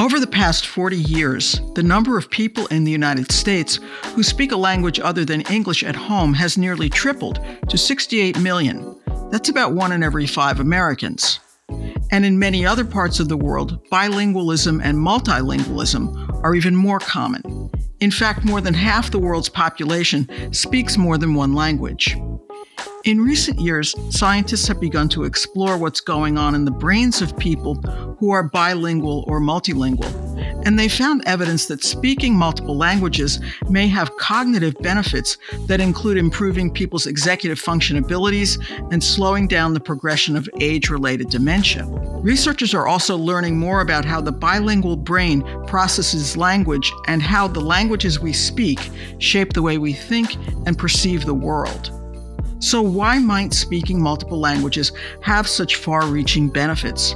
Over the past 40 years, the number of people in the United States who speak a language other than English at home has nearly tripled to 68 million. That's about one in every five Americans. And in many other parts of the world, bilingualism and multilingualism are even more common. In fact, more than half the world's population speaks more than one language. In recent years, scientists have begun to explore what's going on in the brains of people who are bilingual or multilingual, and they found evidence that speaking multiple languages may have cognitive benefits that include improving people's executive function abilities and slowing down the progression of age related dementia. Researchers are also learning more about how the bilingual brain processes language and how the languages we speak shape the way we think and perceive the world. So, why might speaking multiple languages have such far reaching benefits?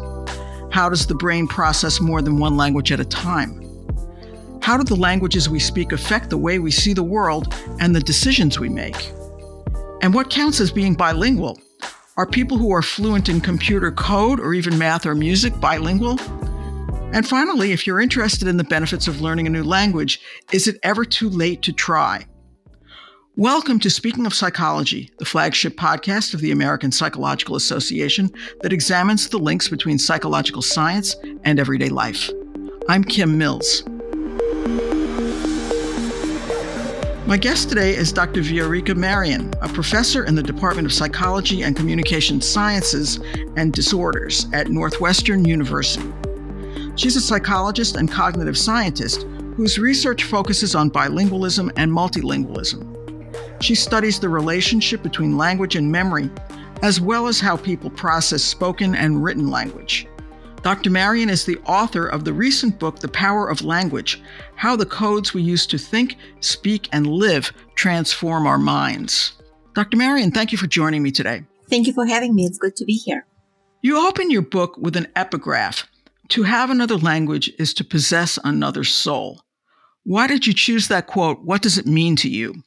How does the brain process more than one language at a time? How do the languages we speak affect the way we see the world and the decisions we make? And what counts as being bilingual? Are people who are fluent in computer code or even math or music bilingual? And finally, if you're interested in the benefits of learning a new language, is it ever too late to try? Welcome to Speaking of Psychology, the flagship podcast of the American Psychological Association that examines the links between psychological science and everyday life. I'm Kim Mills. My guest today is Dr. Viorica Marian, a professor in the Department of Psychology and Communication Sciences and Disorders at Northwestern University. She's a psychologist and cognitive scientist whose research focuses on bilingualism and multilingualism. She studies the relationship between language and memory, as well as how people process spoken and written language. Dr. Marian is the author of the recent book, The Power of Language How the Codes We Use to Think, Speak, and Live Transform Our Minds. Dr. Marian, thank you for joining me today. Thank you for having me. It's good to be here. You open your book with an epigraph To have another language is to possess another soul. Why did you choose that quote? What does it mean to you?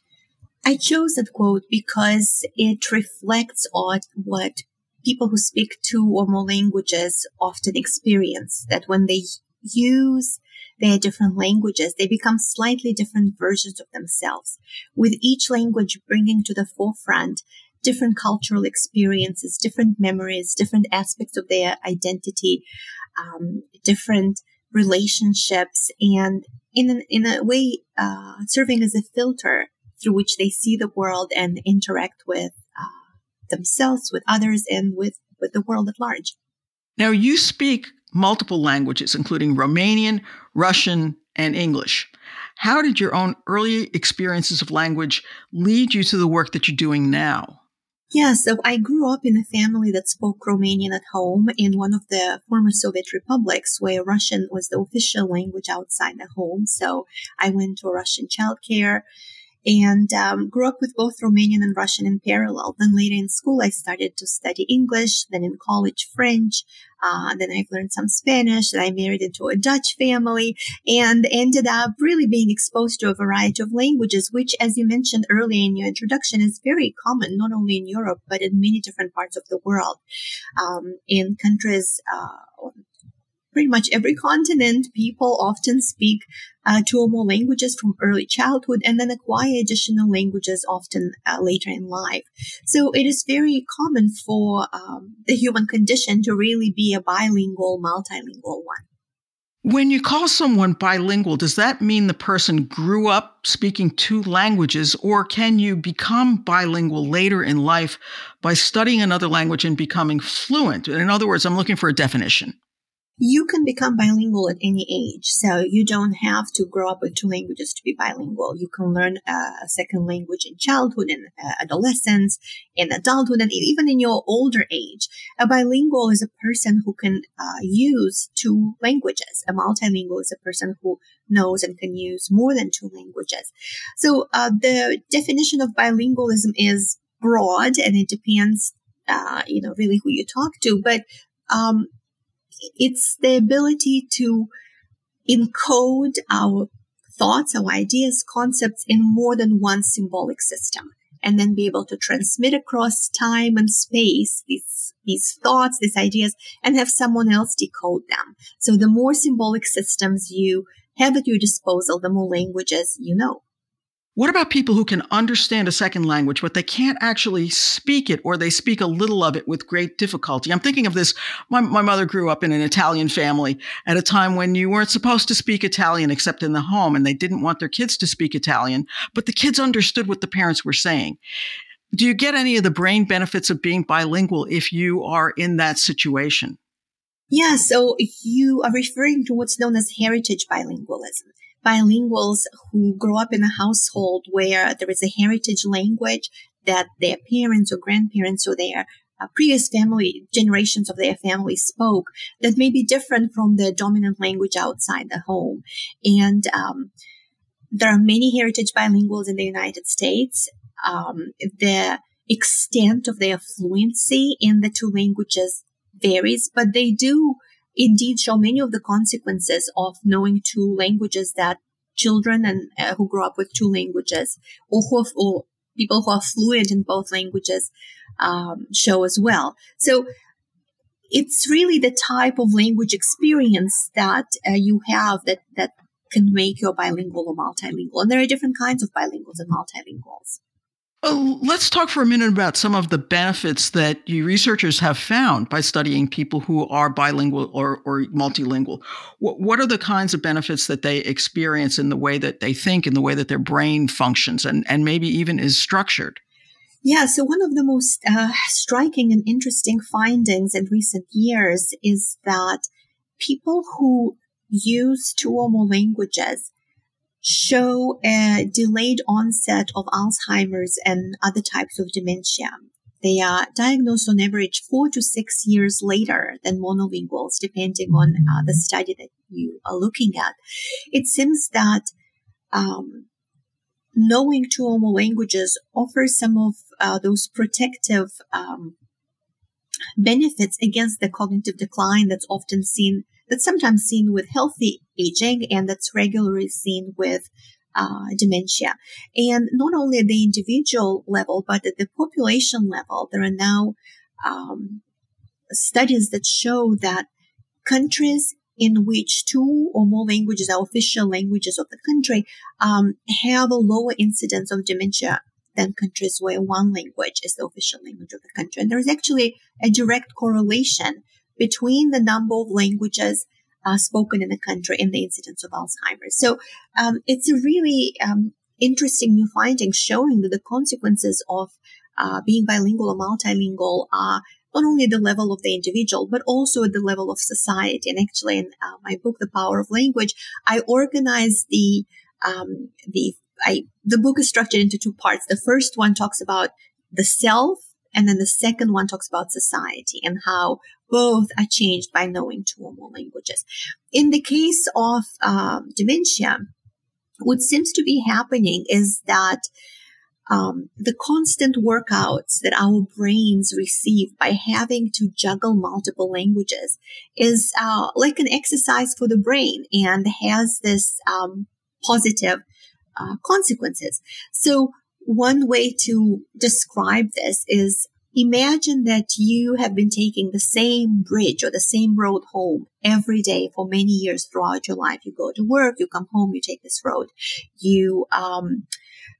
I chose that quote because it reflects on what people who speak two or more languages often experience that when they use their different languages, they become slightly different versions of themselves, with each language bringing to the forefront different cultural experiences, different memories, different aspects of their identity, um, different relationships, and in, an, in a way, uh, serving as a filter through which they see the world and interact with uh, themselves, with others, and with, with the world at large. Now, you speak multiple languages, including Romanian, Russian, and English. How did your own early experiences of language lead you to the work that you're doing now? Yeah, so I grew up in a family that spoke Romanian at home in one of the former Soviet republics where Russian was the official language outside the home. So I went to a Russian childcare and um, grew up with both Romanian and Russian in parallel. Then later in school, I started to study English, then in college, French. Uh, then I've learned some Spanish, and I married into a Dutch family and ended up really being exposed to a variety of languages, which, as you mentioned earlier in your introduction, is very common, not only in Europe, but in many different parts of the world. Um, in countries, uh, pretty much every continent, people often speak uh, two or more languages from early childhood and then acquire additional languages often uh, later in life. So it is very common for um, the human condition to really be a bilingual, multilingual one. When you call someone bilingual, does that mean the person grew up speaking two languages, or can you become bilingual later in life by studying another language and becoming fluent? In other words, I'm looking for a definition. You can become bilingual at any age. So you don't have to grow up with two languages to be bilingual. You can learn a second language in childhood and uh, adolescence, in adulthood, and even in your older age. A bilingual is a person who can uh, use two languages. A multilingual is a person who knows and can use more than two languages. So uh, the definition of bilingualism is broad and it depends, uh, you know, really who you talk to. But um, it's the ability to encode our thoughts, our ideas, concepts in more than one symbolic system and then be able to transmit across time and space these these thoughts, these ideas, and have someone else decode them. So the more symbolic systems you have at your disposal, the more languages you know. What about people who can understand a second language, but they can't actually speak it or they speak a little of it with great difficulty? I'm thinking of this. My, my mother grew up in an Italian family at a time when you weren't supposed to speak Italian except in the home, and they didn't want their kids to speak Italian, but the kids understood what the parents were saying. Do you get any of the brain benefits of being bilingual if you are in that situation? Yeah, so you are referring to what's known as heritage bilingualism bilinguals who grow up in a household where there is a heritage language that their parents or grandparents or their uh, previous family generations of their family spoke that may be different from the dominant language outside the home. And um, there are many heritage bilinguals in the United States. Um, the extent of their fluency in the two languages varies, but they do indeed show many of the consequences of knowing two languages that children and uh, who grow up with two languages or who have, or people who are fluent in both languages um, show as well. So it's really the type of language experience that uh, you have that that can make you bilingual or multilingual. And there are different kinds of bilinguals and multilinguals. Let's talk for a minute about some of the benefits that you researchers have found by studying people who are bilingual or, or multilingual. What, what are the kinds of benefits that they experience in the way that they think, in the way that their brain functions, and, and maybe even is structured? Yeah, so one of the most uh, striking and interesting findings in recent years is that people who use two or more languages show a delayed onset of Alzheimer's and other types of dementia. They are diagnosed on average four to six years later than monolinguals, depending on uh, the study that you are looking at. It seems that um, knowing two or more languages offers some of uh, those protective um, benefits against the cognitive decline that's often seen that's sometimes seen with healthy aging and that's regularly seen with uh, dementia. And not only at the individual level, but at the population level, there are now um, studies that show that countries in which two or more languages are official languages of the country um, have a lower incidence of dementia than countries where one language is the official language of the country. And there is actually a direct correlation between the number of languages uh, spoken in the country and the incidence of Alzheimer's. So um, it's a really um, interesting new finding showing that the consequences of uh, being bilingual or multilingual are not only at the level of the individual, but also at the level of society. And actually, in uh, my book, The Power of Language, I organize the um, the I, the book is structured into two parts. The first one talks about the self and then the second one talks about society and how both are changed by knowing two or more languages. In the case of um, dementia, what seems to be happening is that um, the constant workouts that our brains receive by having to juggle multiple languages is uh, like an exercise for the brain and has this um, positive uh, consequences. So one way to describe this is imagine that you have been taking the same bridge or the same road home every day for many years throughout your life. You go to work, you come home, you take this road. You, um,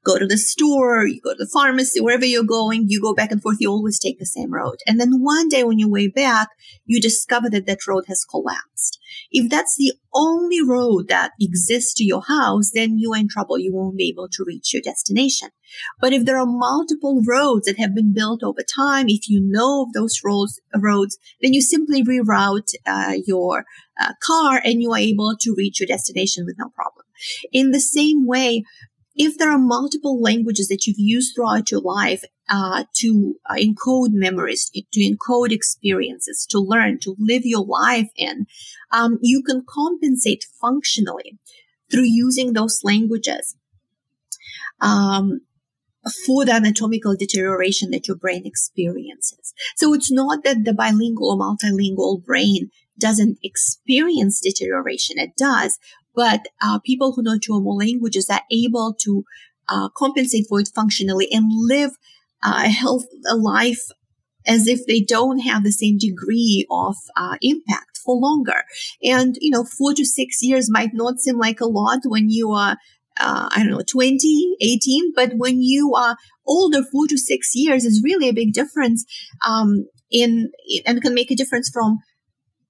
go to the store, you go to the pharmacy, wherever you're going, you go back and forth, you always take the same road. And then one day when you way back, you discover that that road has collapsed. If that's the only road that exists to your house, then you're in trouble. You won't be able to reach your destination. But if there are multiple roads that have been built over time, if you know of those roads, roads then you simply reroute uh, your uh, car and you are able to reach your destination with no problem. In the same way, if there are multiple languages that you've used throughout your life uh, to uh, encode memories, to encode experiences, to learn, to live your life in, um, you can compensate functionally through using those languages um, for the anatomical deterioration that your brain experiences. So it's not that the bilingual or multilingual brain doesn't experience deterioration. It does, but uh, people who know two or more languages are able to uh, compensate for it functionally and live a health, a life as if they don't have the same degree of uh, impact for longer. And, you know, four to six years might not seem like a lot when you are, uh, I don't know, 20, 18, but when you are older, four to six years is really a big difference, um, in, and can make a difference from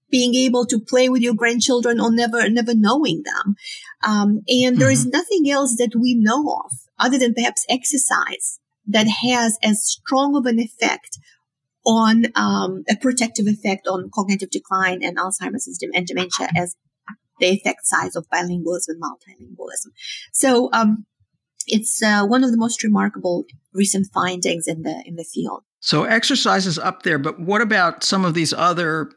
being able to play with your grandchildren or never, never knowing them. Um, and there mm-hmm. is nothing else that we know of other than perhaps exercise that has as strong of an effect on um, a protective effect on cognitive decline and Alzheimer's and dementia as the effect size of bilingualism and multilingualism. So um, it's uh, one of the most remarkable recent findings in the in the field. So exercise is up there, but what about some of these other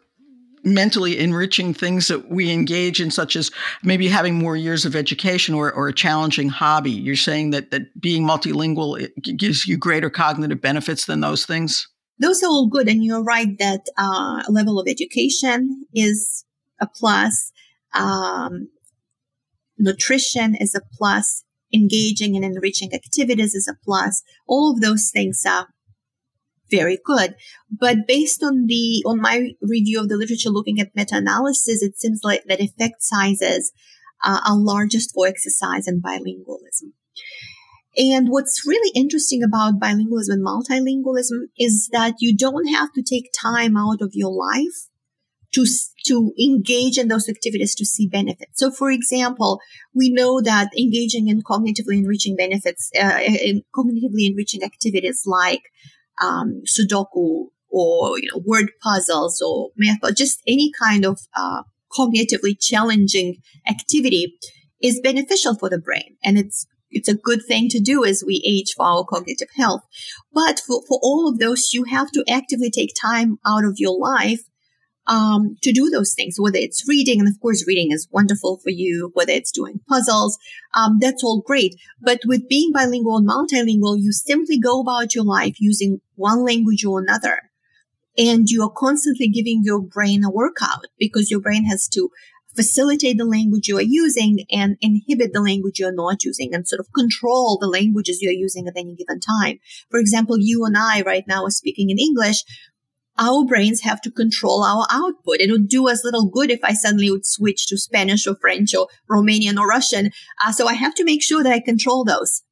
mentally enriching things that we engage in, such as maybe having more years of education or, or a challenging hobby? You're saying that that being multilingual gives you greater cognitive benefits than those things. Those are all good, and you're right that uh, a level of education is a plus. Um, nutrition is a plus. Engaging in enriching activities is a plus. All of those things are very good. But based on the, on my review of the literature looking at meta-analysis, it seems like that effect sizes uh, are largest for exercise and bilingualism. And what's really interesting about bilingualism and multilingualism is that you don't have to take time out of your life to, to engage in those activities to see benefits. So, for example, we know that engaging in cognitively enriching benefits, uh, in cognitively enriching activities like um, Sudoku or you know, word puzzles or math, or just any kind of uh, cognitively challenging activity is beneficial for the brain, and it's it's a good thing to do as we age for our cognitive health. But for, for all of those, you have to actively take time out of your life um, to do those things, whether it's reading, and of course, reading is wonderful for you, whether it's doing puzzles, um, that's all great. But with being bilingual and multilingual, you simply go about your life using one language or another. And you are constantly giving your brain a workout because your brain has to facilitate the language you are using and inhibit the language you're not using and sort of control the languages you're using at any given time. For example, you and I right now are speaking in English our brains have to control our output. It would do us little good if I suddenly would switch to Spanish or French or Romanian or Russian. Uh, so I have to make sure that I control those.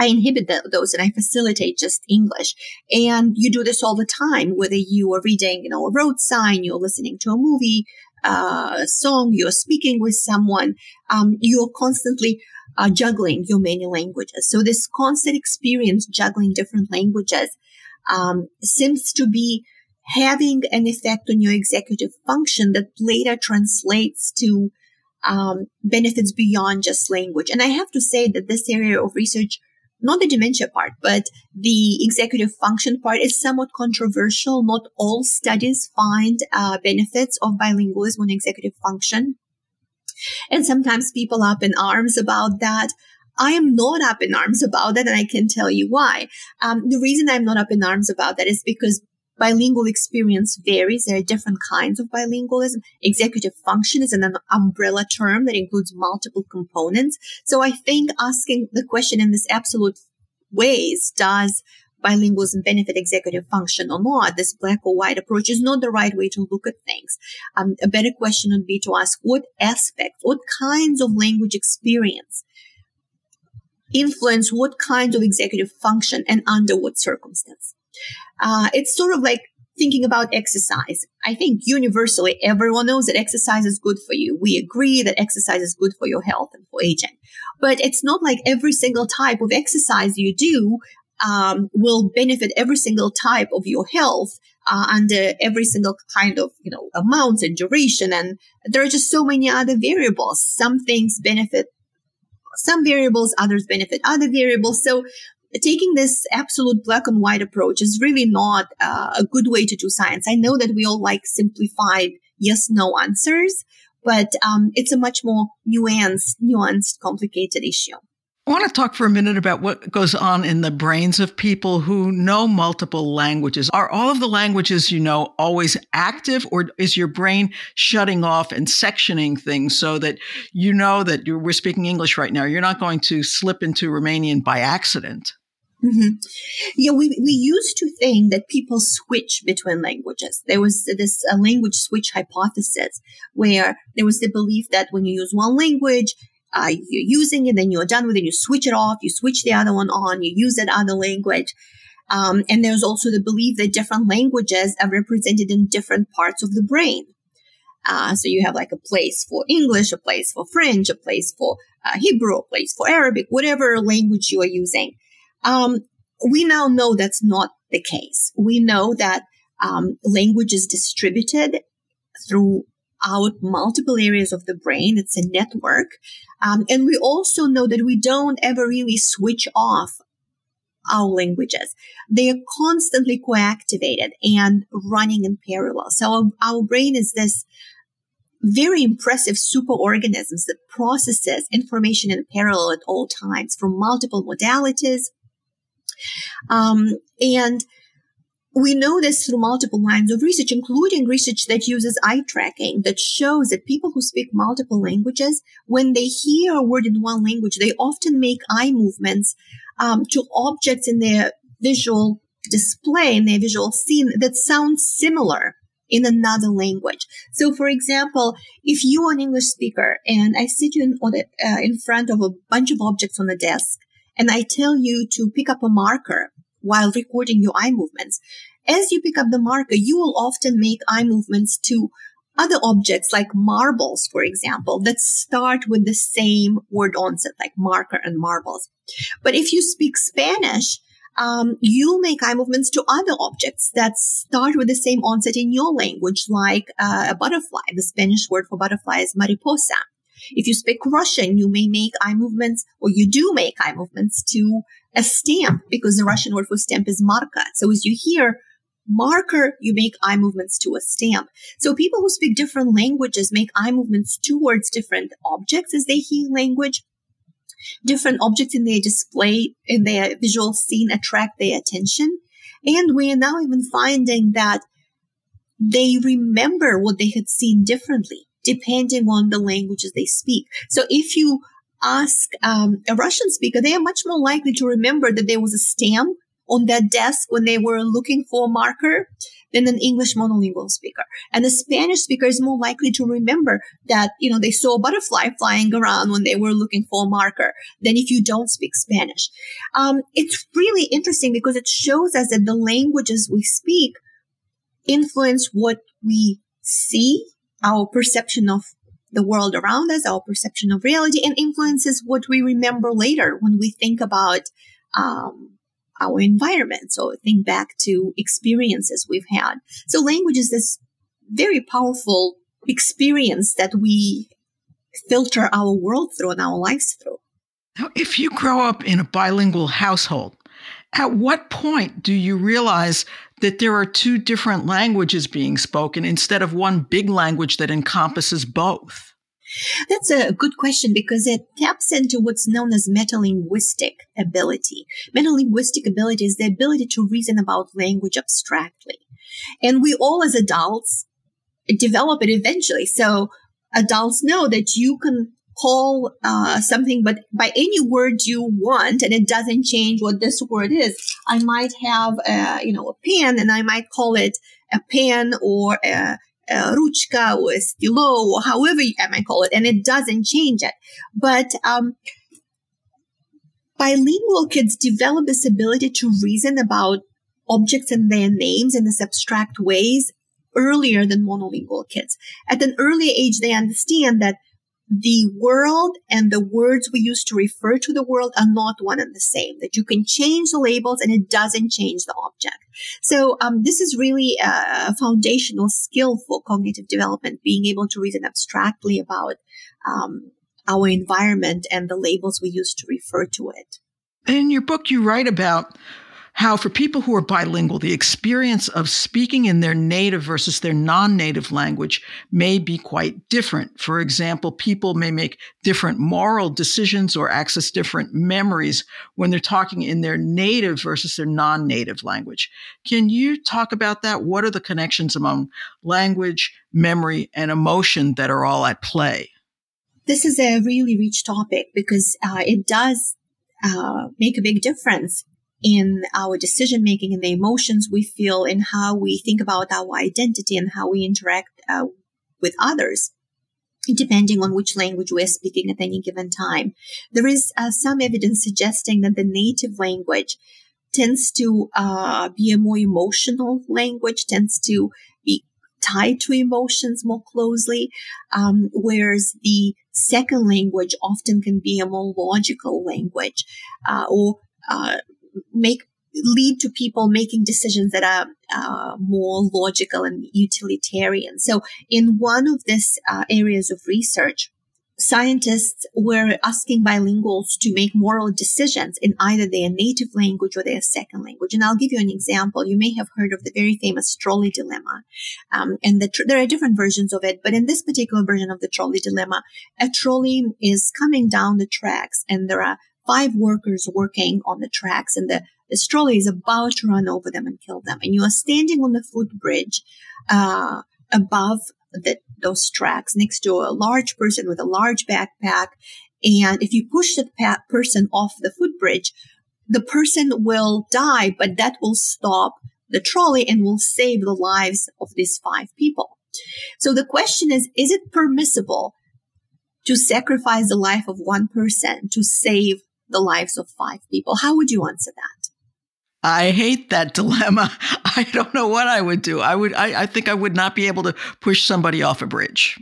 I inhibit the, those and I facilitate just English. And you do this all the time, whether you are reading, you know, a road sign, you're listening to a movie, uh, a song, you're speaking with someone, um, you're constantly uh, juggling your many languages. So this constant experience juggling different languages um, seems to be having an effect on your executive function that later translates to um, benefits beyond just language. And I have to say that this area of research, not the dementia part, but the executive function part is somewhat controversial. Not all studies find uh, benefits of bilingualism on executive function. And sometimes people are up in arms about that. I am not up in arms about that, and I can tell you why. Um, the reason I'm not up in arms about that is because bilingual experience varies. There are different kinds of bilingualism. Executive function is an umbrella term that includes multiple components. So I think asking the question in this absolute ways, does bilingualism benefit executive function or not? This black or white approach is not the right way to look at things. Um, a better question would be to ask what aspects, what kinds of language experience influence what kind of executive function and under what circumstance. Uh, it's sort of like thinking about exercise. I think universally everyone knows that exercise is good for you. We agree that exercise is good for your health and for aging. But it's not like every single type of exercise you do um, will benefit every single type of your health uh, under every single kind of you know amounts and duration. And there are just so many other variables. Some things benefit some variables, others benefit other variables. So taking this absolute black and white approach is really not uh, a good way to do science. I know that we all like simplified yes no answers, but um, it's a much more nuanced, nuanced, complicated issue. I want to talk for a minute about what goes on in the brains of people who know multiple languages. Are all of the languages you know always active, or is your brain shutting off and sectioning things so that you know that we're speaking English right now? You're not going to slip into Romanian by accident. Mm-hmm. Yeah, we, we used to think that people switch between languages. There was this uh, language switch hypothesis where there was the belief that when you use one language, uh, you're using it, then you're done with it, you switch it off, you switch the other one on, you use that other language. Um, and there's also the belief that different languages are represented in different parts of the brain. Uh, so you have like a place for English, a place for French, a place for uh, Hebrew, a place for Arabic, whatever language you are using. Um, we now know that's not the case. We know that um, language is distributed throughout multiple areas of the brain. It's a network. Um, and we also know that we don't ever really switch off our languages. They are constantly coactivated and running in parallel. So our, our brain is this very impressive superorganisms that processes information in parallel at all times from multiple modalities um, and we know this through multiple lines of research, including research that uses eye tracking that shows that people who speak multiple languages, when they hear a word in one language, they often make eye movements um, to objects in their visual display, in their visual scene that sound similar in another language. So, for example, if you are an English speaker and I sit you in, uh, in front of a bunch of objects on the desk, and I tell you to pick up a marker while recording your eye movements. As you pick up the marker, you will often make eye movements to other objects like marbles, for example, that start with the same word onset, like marker and marbles. But if you speak Spanish, um, you make eye movements to other objects that start with the same onset in your language, like uh, a butterfly. The Spanish word for butterfly is mariposa. If you speak Russian, you may make eye movements, or you do make eye movements to a stamp because the Russian word for stamp is marka. So as you hear marker, you make eye movements to a stamp. So people who speak different languages make eye movements towards different objects as they hear language. Different objects in their display, in their visual scene attract their attention. And we are now even finding that they remember what they had seen differently depending on the languages they speak. So if you ask um, a Russian speaker, they are much more likely to remember that there was a stamp on that desk when they were looking for a marker than an English monolingual speaker. And the Spanish speaker is more likely to remember that, you know, they saw a butterfly flying around when they were looking for a marker than if you don't speak Spanish. Um, it's really interesting because it shows us that the languages we speak influence what we see our perception of the world around us, our perception of reality, and influences what we remember later when we think about um, our environment. So think back to experiences we've had. So language is this very powerful experience that we filter our world through and our lives through. Now, if you grow up in a bilingual household, at what point do you realize that there are two different languages being spoken instead of one big language that encompasses both? That's a good question because it taps into what's known as metalinguistic ability. Metalinguistic ability is the ability to reason about language abstractly. And we all as adults develop it eventually. So adults know that you can call uh, something but by any word you want and it doesn't change what this word is. I might have a, you know a pen and i might call it a pen or a, ruchka or a stilo or however i might call it and it doesn't change it. But um, bilingual kids develop this ability to reason about objects and their names in this abstract ways earlier than monolingual kids. At an early age they understand that the world and the words we use to refer to the world are not one and the same, that you can change the labels and it doesn't change the object. So um, this is really a foundational skill for cognitive development, being able to reason abstractly about um, our environment and the labels we use to refer to it. In your book, you write about how for people who are bilingual, the experience of speaking in their native versus their non-native language may be quite different. For example, people may make different moral decisions or access different memories when they're talking in their native versus their non-native language. Can you talk about that? What are the connections among language, memory, and emotion that are all at play? This is a really rich topic because uh, it does uh, make a big difference in our decision making and the emotions we feel and how we think about our identity and how we interact uh, with others depending on which language we're speaking at any given time. There is uh, some evidence suggesting that the native language tends to uh, be a more emotional language, tends to be tied to emotions more closely, um, whereas the second language often can be a more logical language uh, or uh, make lead to people making decisions that are uh, more logical and utilitarian. So, in one of these uh, areas of research, scientists were asking bilinguals to make moral decisions in either their native language or their second language. And I'll give you an example. You may have heard of the very famous trolley dilemma. Um, and the tr- there are different versions of it, but in this particular version of the trolley dilemma, a trolley is coming down the tracks and there are five workers working on the tracks and the, the trolley is about to run over them and kill them. And you are standing on the footbridge, uh, above the, those tracks next to a large person with a large backpack. And if you push that pa- person off the footbridge, the person will die, but that will stop the trolley and will save the lives of these five people. So the question is, is it permissible to sacrifice the life of one person to save the lives of five people? How would you answer that? I hate that dilemma. I don't know what I would do. I would I, I think I would not be able to push somebody off a bridge.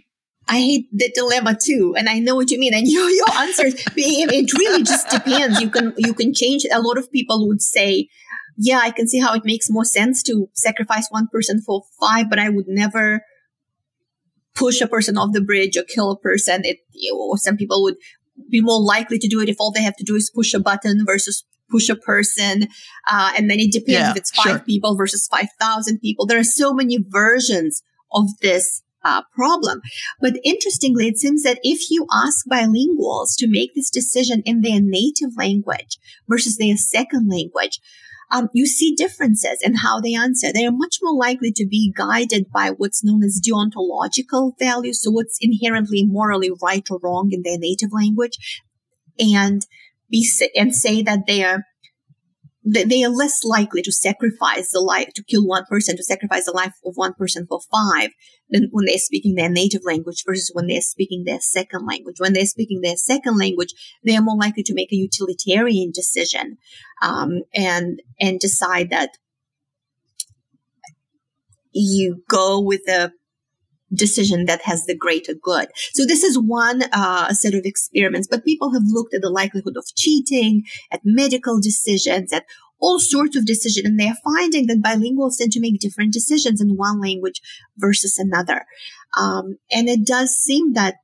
I hate the dilemma too, and I know what you mean. And your your answers, it really just depends. You can you can change. A lot of people would say, "Yeah, I can see how it makes more sense to sacrifice one person for five, but I would never push a person off the bridge or kill a person." It, or some people would be more likely to do it if all they have to do is push a button versus push a person. Uh, and then it depends yeah, if it's five sure. people versus 5,000 people. There are so many versions of this uh, problem. But interestingly, it seems that if you ask bilinguals to make this decision in their native language versus their second language, um, you see differences in how they answer. They are much more likely to be guided by what's known as deontological values. So what's inherently morally right or wrong in their native language and be and say that they are they are less likely to sacrifice the life to kill one person to sacrifice the life of one person for five than when they're speaking their native language versus when they're speaking their second language. When they're speaking their second language they are more likely to make a utilitarian decision um, and and decide that you go with the decision that has the greater good. So this is one uh, set of experiments, but people have looked at the likelihood of cheating, at medical decisions, at all sorts of decisions, and they're finding that bilinguals tend to make different decisions in one language versus another. Um, and it does seem that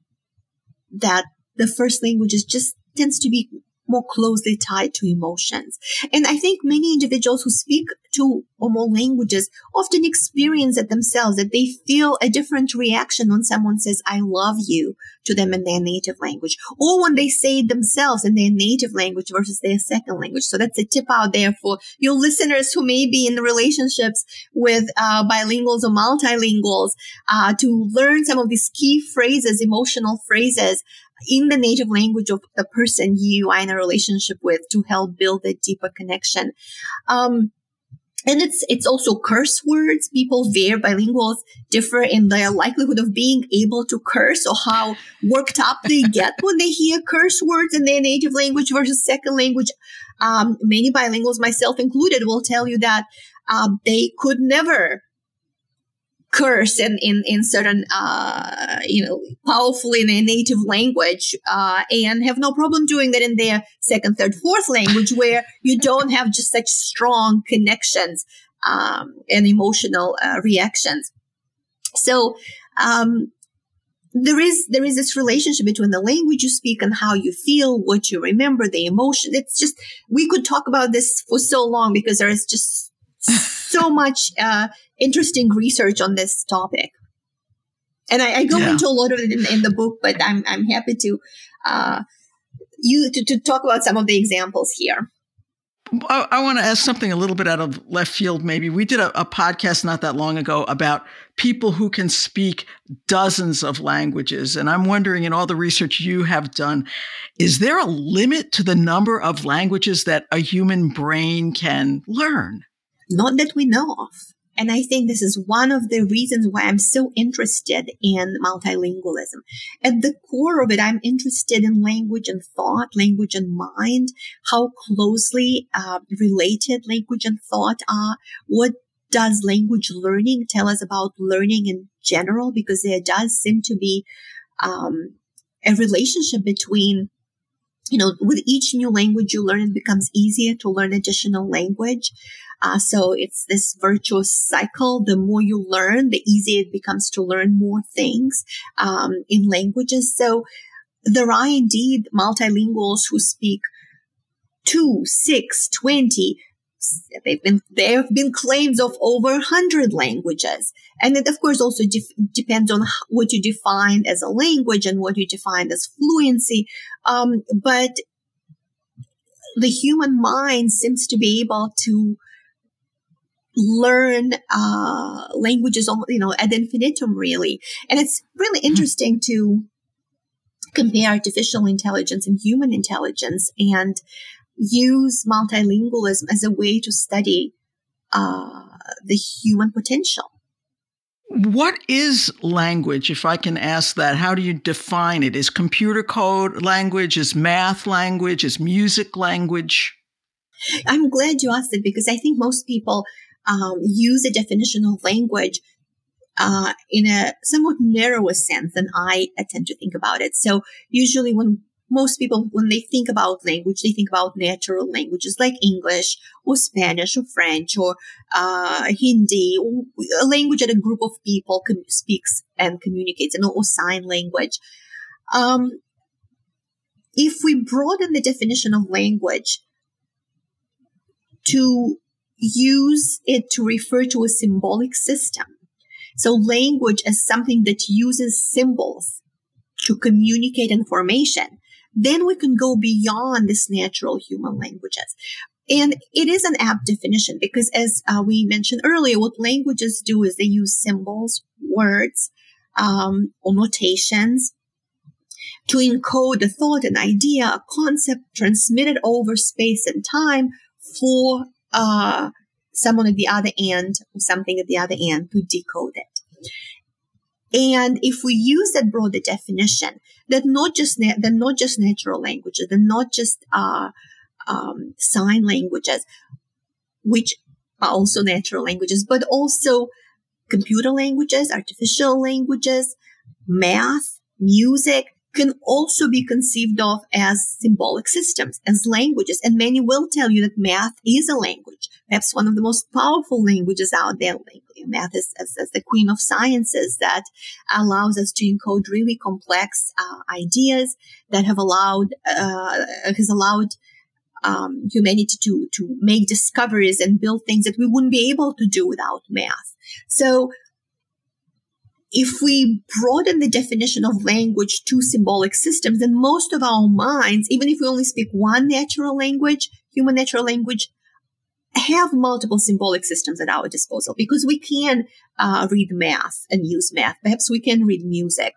that the first language is just tends to be more closely tied to emotions. And I think many individuals who speak two or more languages often experience it themselves that they feel a different reaction when someone says, I love you to them in their native language or when they say it themselves in their native language versus their second language. So that's a tip out there for your listeners who may be in relationships with uh, bilinguals or multilinguals uh, to learn some of these key phrases, emotional phrases in the native language of the person you are in a relationship with to help build a deeper connection. Um, and it's it's also curse words. People there, bilinguals, differ in their likelihood of being able to curse or how worked up they get when they hear curse words in their native language versus second language. Um, many bilinguals, myself included, will tell you that um, they could never curse in, in, in certain, uh, you know, powerfully in their native language, uh, and have no problem doing that in their second, third, fourth language where you don't have just such strong connections, um, and emotional, uh, reactions. So, um, there is there is this relationship between the language you speak and how you feel, what you remember, the emotion. It's just we could talk about this for so long because there is just so much uh, interesting research on this topic. And I, I go yeah. into a lot of it in, in, the book, but I'm I'm happy to uh, you to, to talk about some of the examples here. I, I want to ask something a little bit out of left field, maybe. We did a, a, podcast not that long ago about people who can speak dozens of languages. And I'm wondering, in all the research you have done, is there a limit to the number of languages that a human brain can learn? Not that we know of. And I think this is one of the reasons why I'm so interested in multilingualism. At the core of it, I'm interested in language and thought, language and mind, how closely uh, related language and thought are. What does language learning tell us about learning in general? Because there does seem to be um, a relationship between you know, with each new language you learn, it becomes easier to learn additional language. Uh, so it's this virtuous cycle. The more you learn, the easier it becomes to learn more things um, in languages. So there are indeed multilinguals who speak two, six, 20. They've been, there have been claims of over 100 languages. And it, of course, also def- depends on what you define as a language and what you define as fluency. Um, but the human mind seems to be able to learn uh, languages, you know, ad infinitum, really. And it's really mm-hmm. interesting to compare artificial intelligence and human intelligence and use multilingualism as a way to study uh, the human potential. What is language, if I can ask that? How do you define it? Is computer code language? Is math language? Is music language? I'm glad you asked it because I think most people um, use a definition of language uh, in a somewhat narrower sense than I tend to think about it. So usually when most people, when they think about language, they think about natural languages like English or Spanish or French or uh, Hindi, or a language that a group of people com- speaks and communicates, and or sign language. Um, if we broaden the definition of language to use it to refer to a symbolic system. So language as something that uses symbols to communicate information, then we can go beyond this natural human languages. And it is an apt definition because as uh, we mentioned earlier, what languages do is they use symbols, words, um, or notations to encode a thought, an idea, a concept transmitted over space and time for uh, someone at the other end or something at the other end to decode it. And if we use that broader definition, that not just na- not just natural languages, they're not just uh, um, sign languages, which are also natural languages, but also computer languages, artificial languages, math, music, can also be conceived of as symbolic systems, as languages. And many will tell you that math is a language, perhaps one of the most powerful languages out there. Math is as, the queen of sciences that allows us to encode really complex uh, ideas that have allowed, uh, has allowed um, humanity to, to make discoveries and build things that we wouldn't be able to do without math. So if we broaden the definition of language to symbolic systems, then most of our minds, even if we only speak one natural language, human natural language, have multiple symbolic systems at our disposal because we can uh, read math and use math. Perhaps we can read music.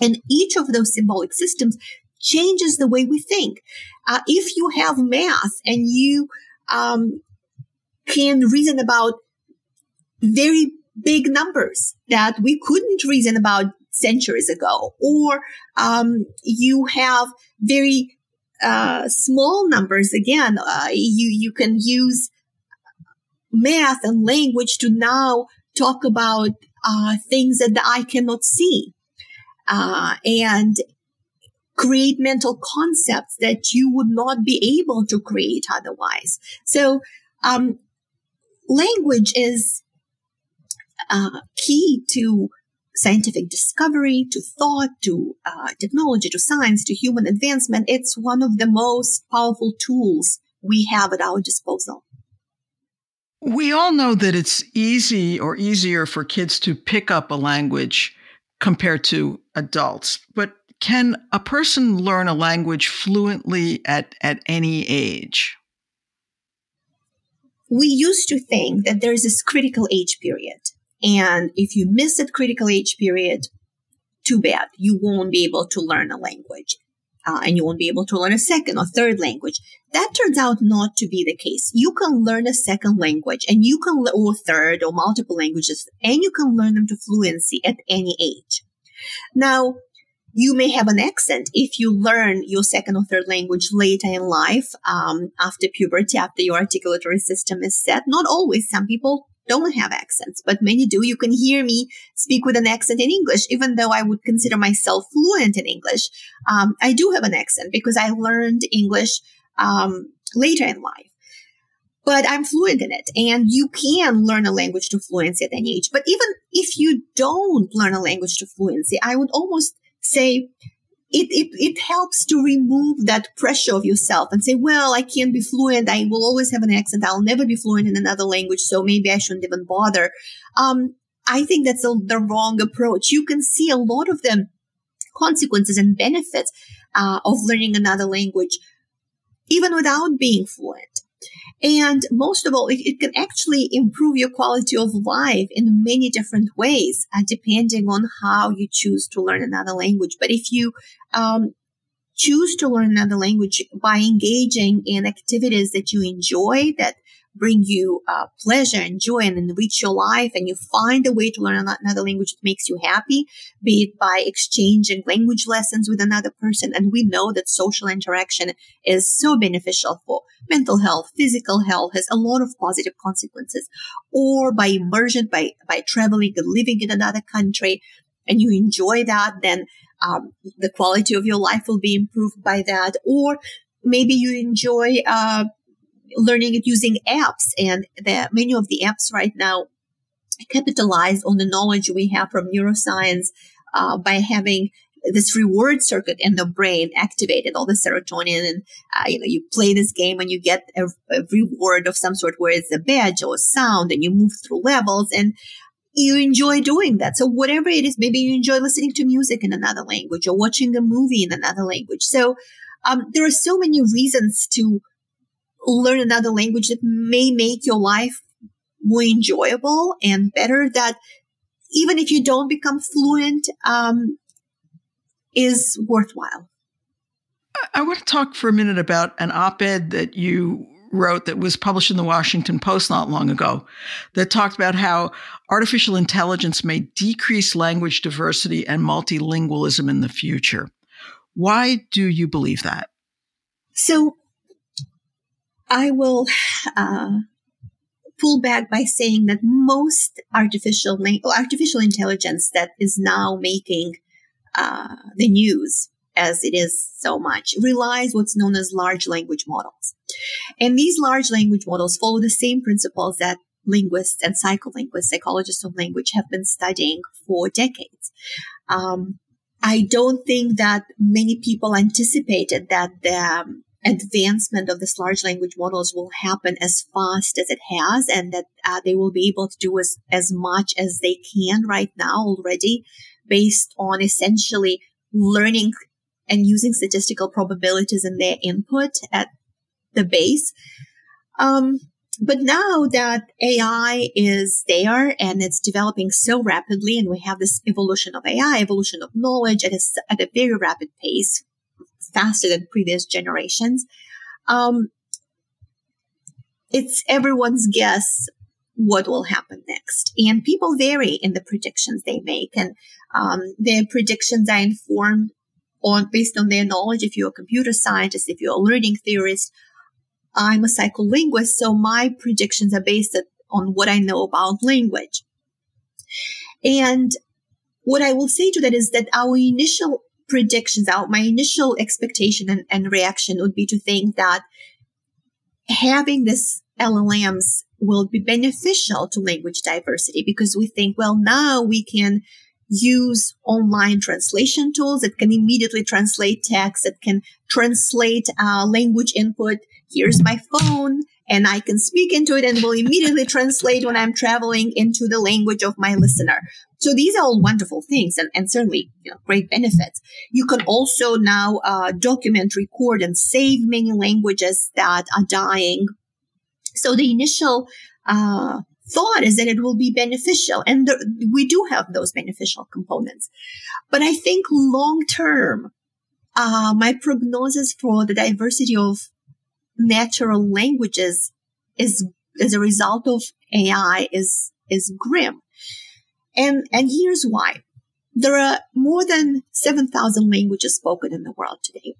And each of those symbolic systems changes the way we think. Uh, if you have math and you um, can reason about very big numbers that we couldn't reason about centuries ago, or um, you have very uh, small numbers. Again, uh, you you can use math and language to now talk about uh, things that the eye cannot see, uh, and create mental concepts that you would not be able to create otherwise. So, um, language is uh, key to scientific discovery, to thought, to uh, technology, to science, to human advancement. It's one of the most powerful tools we have at our disposal. We all know that it's easy or easier for kids to pick up a language compared to adults, but can a person learn a language fluently at, at any age? we used to think that there's this critical age period. And if you miss that critical age period, too bad. You won't be able to learn a language. Uh, and you won't be able to learn a second or third language. That turns out not to be the case. You can learn a second language and you can, or third or multiple languages, and you can learn them to fluency at any age. Now, you may have an accent if you learn your second or third language later in life, um, after puberty, after your articulatory system is set. Not always. Some people don't have accents, but many do. You can hear me speak with an accent in English, even though I would consider myself fluent in English. Um, I do have an accent because I learned English um, later in life. But I'm fluent in it, and you can learn a language to fluency at any age. But even if you don't learn a language to fluency, I would almost say it, it, it helps to remove that pressure of yourself and say, well, I can't be fluent. I will always have an accent. I'll never be fluent in another language. So maybe I shouldn't even bother. Um, I think that's a, the wrong approach. You can see a lot of the consequences and benefits uh, of learning another language, even without being fluent. And most of all, it, it, can actually improve your quality of life in many different ways, uh, depending on how you choose to learn another language. But if you um, choose to learn another language by engaging in activities that you enjoy, that bring you uh, pleasure and joy and enrich your life and you find a way to learn another language that makes you happy, be it by exchanging language lessons with another person. And we know that social interaction is so beneficial for mental health, physical health, has a lot of positive consequences. Or by immersion, by, by traveling and living in another country and you enjoy that, then um, the quality of your life will be improved by that. Or maybe you enjoy uh, learning it using apps and the, many of the apps right now capitalize on the knowledge we have from neuroscience uh, by having this reward circuit in the brain activated, all the serotonin, and uh, you know you play this game and you get a, a, reward of some sort, where it's a badge or a sound, and you move through levels, and you enjoy doing that. So whatever it is, maybe you enjoy listening to music in another language or watching a movie in another language. So um, there are so many reasons to learn another language that may make your life more enjoyable and better that even if you don't become fluent um, is worthwhile. I want to talk for a minute about an op-ed that you wrote that was published in the washington post not long ago that talked about how artificial intelligence may decrease language diversity and multilingualism in the future. Why do you believe that? So I will uh, pull back by saying that most artificial artificial intelligence that is now making uh, the news, as it is so much, relies what's known as large language models, and these large language models follow the same principles that linguists and psycholinguists, psychologists of language, have been studying for decades. Um, I don't think that many people anticipated that the advancement of this large language models will happen as fast as it has and that uh, they will be able to do as, as much as they can right now already based on essentially learning and using statistical probabilities in their input at the base. Um, but now that AI is there and it's developing so rapidly and we have this evolution of AI, evolution of knowledge at a, at a very rapid pace, faster than previous generations. Um, it's everyone's guess what will happen next. And people vary in the predictions they make, and um, their predictions are informed on based on their knowledge. If you're a computer scientist, if you're a learning theorist, I'm a psycholinguist, so my predictions are based on what I know about language. And what I will say to that is that our initial predictions out, my initial expectation and, and reaction would be to think that having this LLMs will be beneficial to language diversity because we think, well, now we can use online translation tools. That can immediately translate text, that can translate uh, language input. Here's my phone and I can speak into it and will immediately translate when I'm traveling into the language of my listener. So these are all wonderful things and, and certainly you know, great benefits. You can also now uh, document, record, and save many languages that are dying So the initial uh, thought is that it will be beneficial, and we do have those beneficial components. But I think long term, uh, my prognosis for the diversity of natural languages is as a result of AI is is grim. And and here's why. There are more than 7,000 languages spoken in the world today.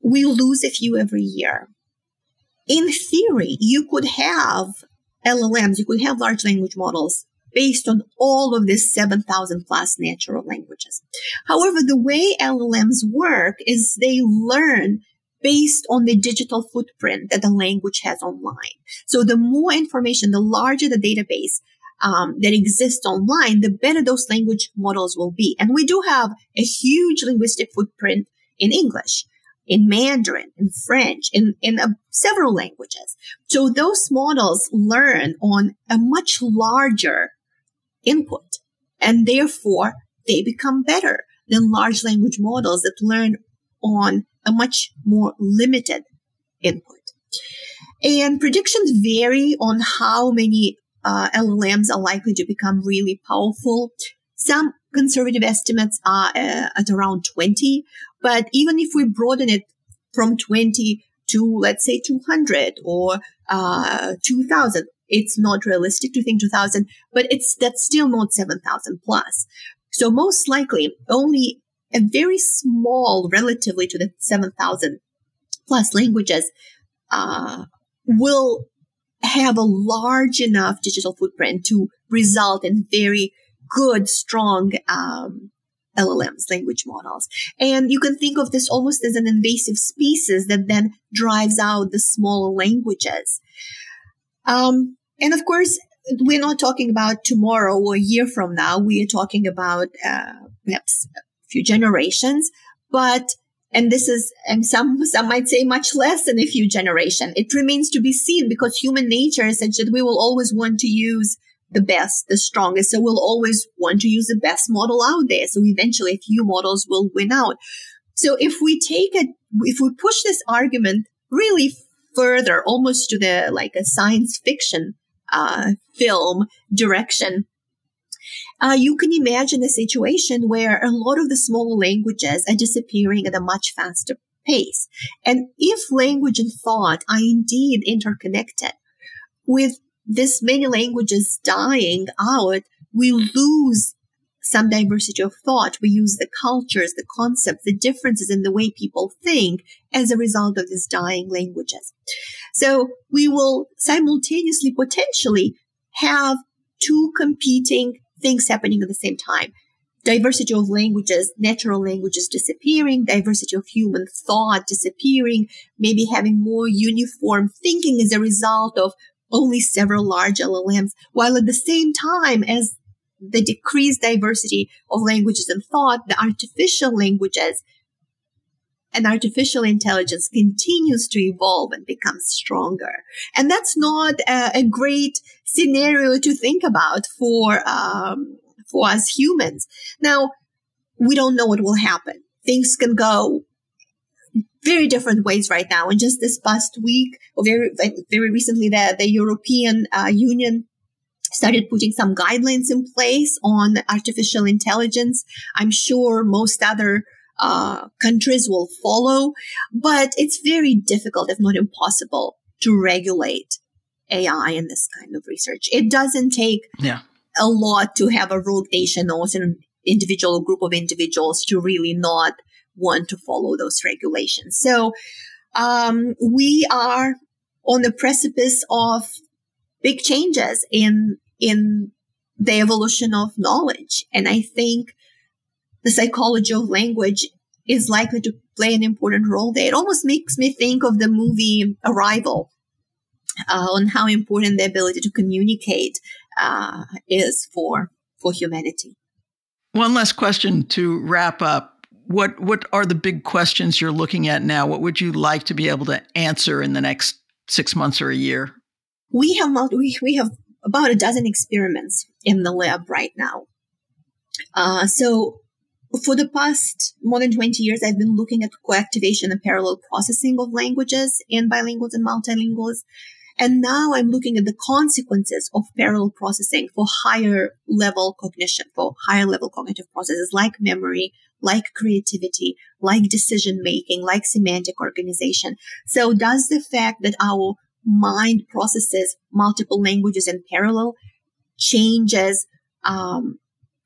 We lose a few every year. In theory, you could have LLMs, you could have large language models based on all of these 7,000 plus natural languages. However, the way LLMs work is they learn based on the digital footprint that the language has online. So the more information, the larger the database um, that exists online, the better those language models will be. And we do have a huge linguistic footprint in English, in Mandarin, in French, in, in uh, several languages. So those models learn on a much larger input and therefore they become better than large language models that learn on a much more limited input. And predictions vary on how many uh, LLMs are likely to become really powerful. Some conservative estimates are uh, at around 20, but even if we broaden it from 20 to, let's say, 200 or uh, 2000, it's not realistic to think 2000, but it's that's still not 7,000 plus. So most likely only a very small, relatively to the 7,000 plus languages, uh, will have a large enough digital footprint to result in very good, strong um, LLMs, language models. And you can think of this almost as an invasive species that then drives out the smaller languages. Um, and of course, we're not talking about tomorrow or a year from now. We are talking about uh, perhaps few generations, but and this is and some some might say much less than a few generation. It remains to be seen because human nature is such that we will always want to use the best, the strongest. So we'll always want to use the best model out there. So eventually a few models will win out. So if we take it, if we push this argument really further, almost to the like a science fiction uh, film direction, uh, you can imagine a situation where a lot of the smaller languages are disappearing at a much faster pace. And if language and thought are indeed interconnected, with this many languages dying out, we lose some diversity of thought. We use the cultures, the concepts, the differences in the way people think as a result of these dying languages. So we will simultaneously potentially have two competing things happening at the same time. Diversity of languages, natural languages disappearing, diversity of human thought disappearing, maybe having more uniform thinking as a result of only several large LLMs, while at the same time as the decreased diversity of languages and thought, the artificial languages and artificial intelligence continues to evolve and become stronger. And that's not a, a great scenario to think about for, um, for us humans. Now, we don't know what will happen. Things can go very different ways right now. And just this past week, or very, very recently, the, the European uh, Union started putting some guidelines in place on artificial intelligence. I'm sure most other uh, countries will follow, but it's very difficult, if not impossible, to regulate AI in this kind of research. It doesn't take yeah. a lot to have a rogue nation or an individual group of individuals to really not want to follow those regulations. So um, we are on the precipice of big changes in in the evolution of knowledge, and I think the psychology of language is likely to play an important role there. It almost makes me think of the movie Arrival uh, on how important the ability to communicate uh, is for for humanity. One last question to wrap up. What what are the big questions you're looking at now? What would you like to be able to answer in the next six months or a year? We have we, we have about a dozen experiments in the lab right now. Uh, so for the past more than 20 years, I've been looking at co-activation and parallel processing of languages in bilinguals and multilinguals. And now I'm looking at the consequences of parallel processing for higher level cognition, for higher level cognitive processes like memory, like creativity, like decision making, like semantic organization. So does the fact that our mind processes multiple languages in parallel changes um,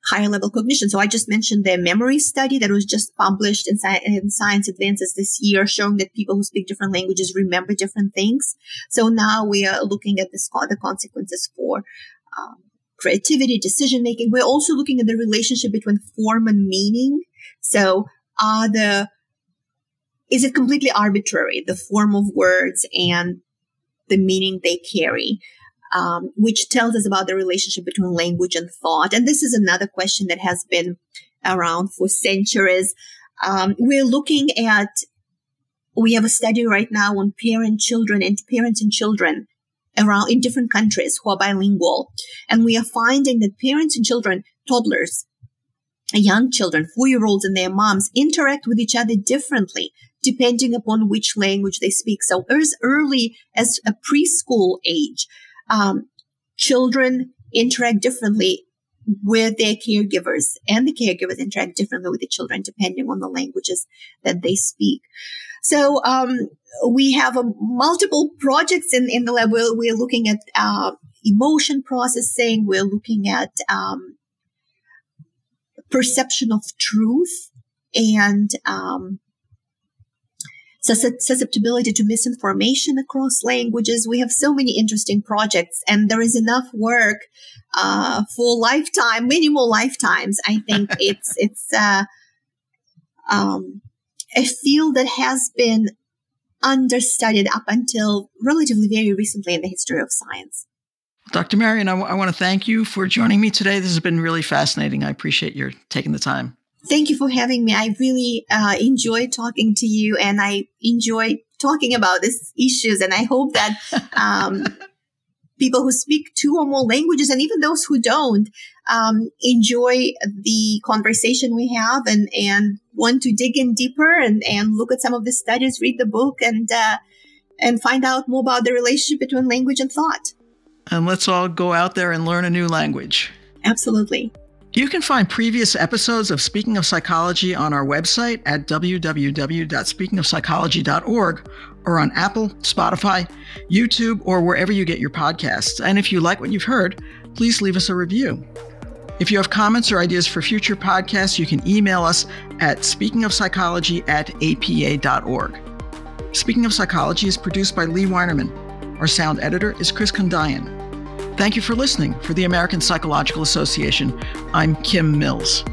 higher level cognition. So I just mentioned the memory study that was just published in, Sci- in, Science Advances this year, showing that people who speak different languages remember different things. So now we are looking at this, the consequences for um, creativity, decision making. We're also looking at the relationship between form and meaning. So are the is it completely arbitrary the form of words and the meaning they carry? Um, which tells us about the relationship between language and thought. And this is another question that has been around for centuries. Um, we're looking at, we have a study right now on parent children and parents and children around in different countries who are bilingual. And we are finding that parents and children, toddlers, young children, four year olds and their moms interact with each other differently depending upon which language they speak. So as early as a preschool age, um, children interact differently with their caregivers and the caregivers interact differently with the children depending on the languages that they speak. So, um, we have um, multiple projects in, in the lab. We're, we're looking at, uh, emotion processing. We're looking at, um, perception of truth and, um, susceptibility to misinformation across languages. We have so many interesting projects, and there is enough work uh, for lifetime, many more lifetimes. I think it's it's uh, um, a field that has been understudied up until relatively very recently in the history of science. Dr. Marian, I, w- I want to thank you for joining me today. This has been really fascinating. I appreciate your taking the time. Thank you for having me. I really uh, enjoy talking to you and I enjoy talking about these issues. And I hope that um, people who speak two or more languages and even those who don't um, enjoy the conversation we have and, and want to dig in deeper and, and look at some of the studies, read the book and, uh, and find out more about the relationship between language and thought. And let's all go out there and learn a new language. Absolutely. You can find previous episodes of Speaking of Psychology on our website at www.speakingofpsychology.org or on Apple, Spotify, YouTube, or wherever you get your podcasts. And if you like what you've heard, please leave us a review. If you have comments or ideas for future podcasts, you can email us at speakingofpsychology at apa.org. Speaking of Psychology is produced by Lea Winerman. Our sound editor is Chris Condayan. Thank you for listening. For the American Psychological Association, I'm Kim Mills.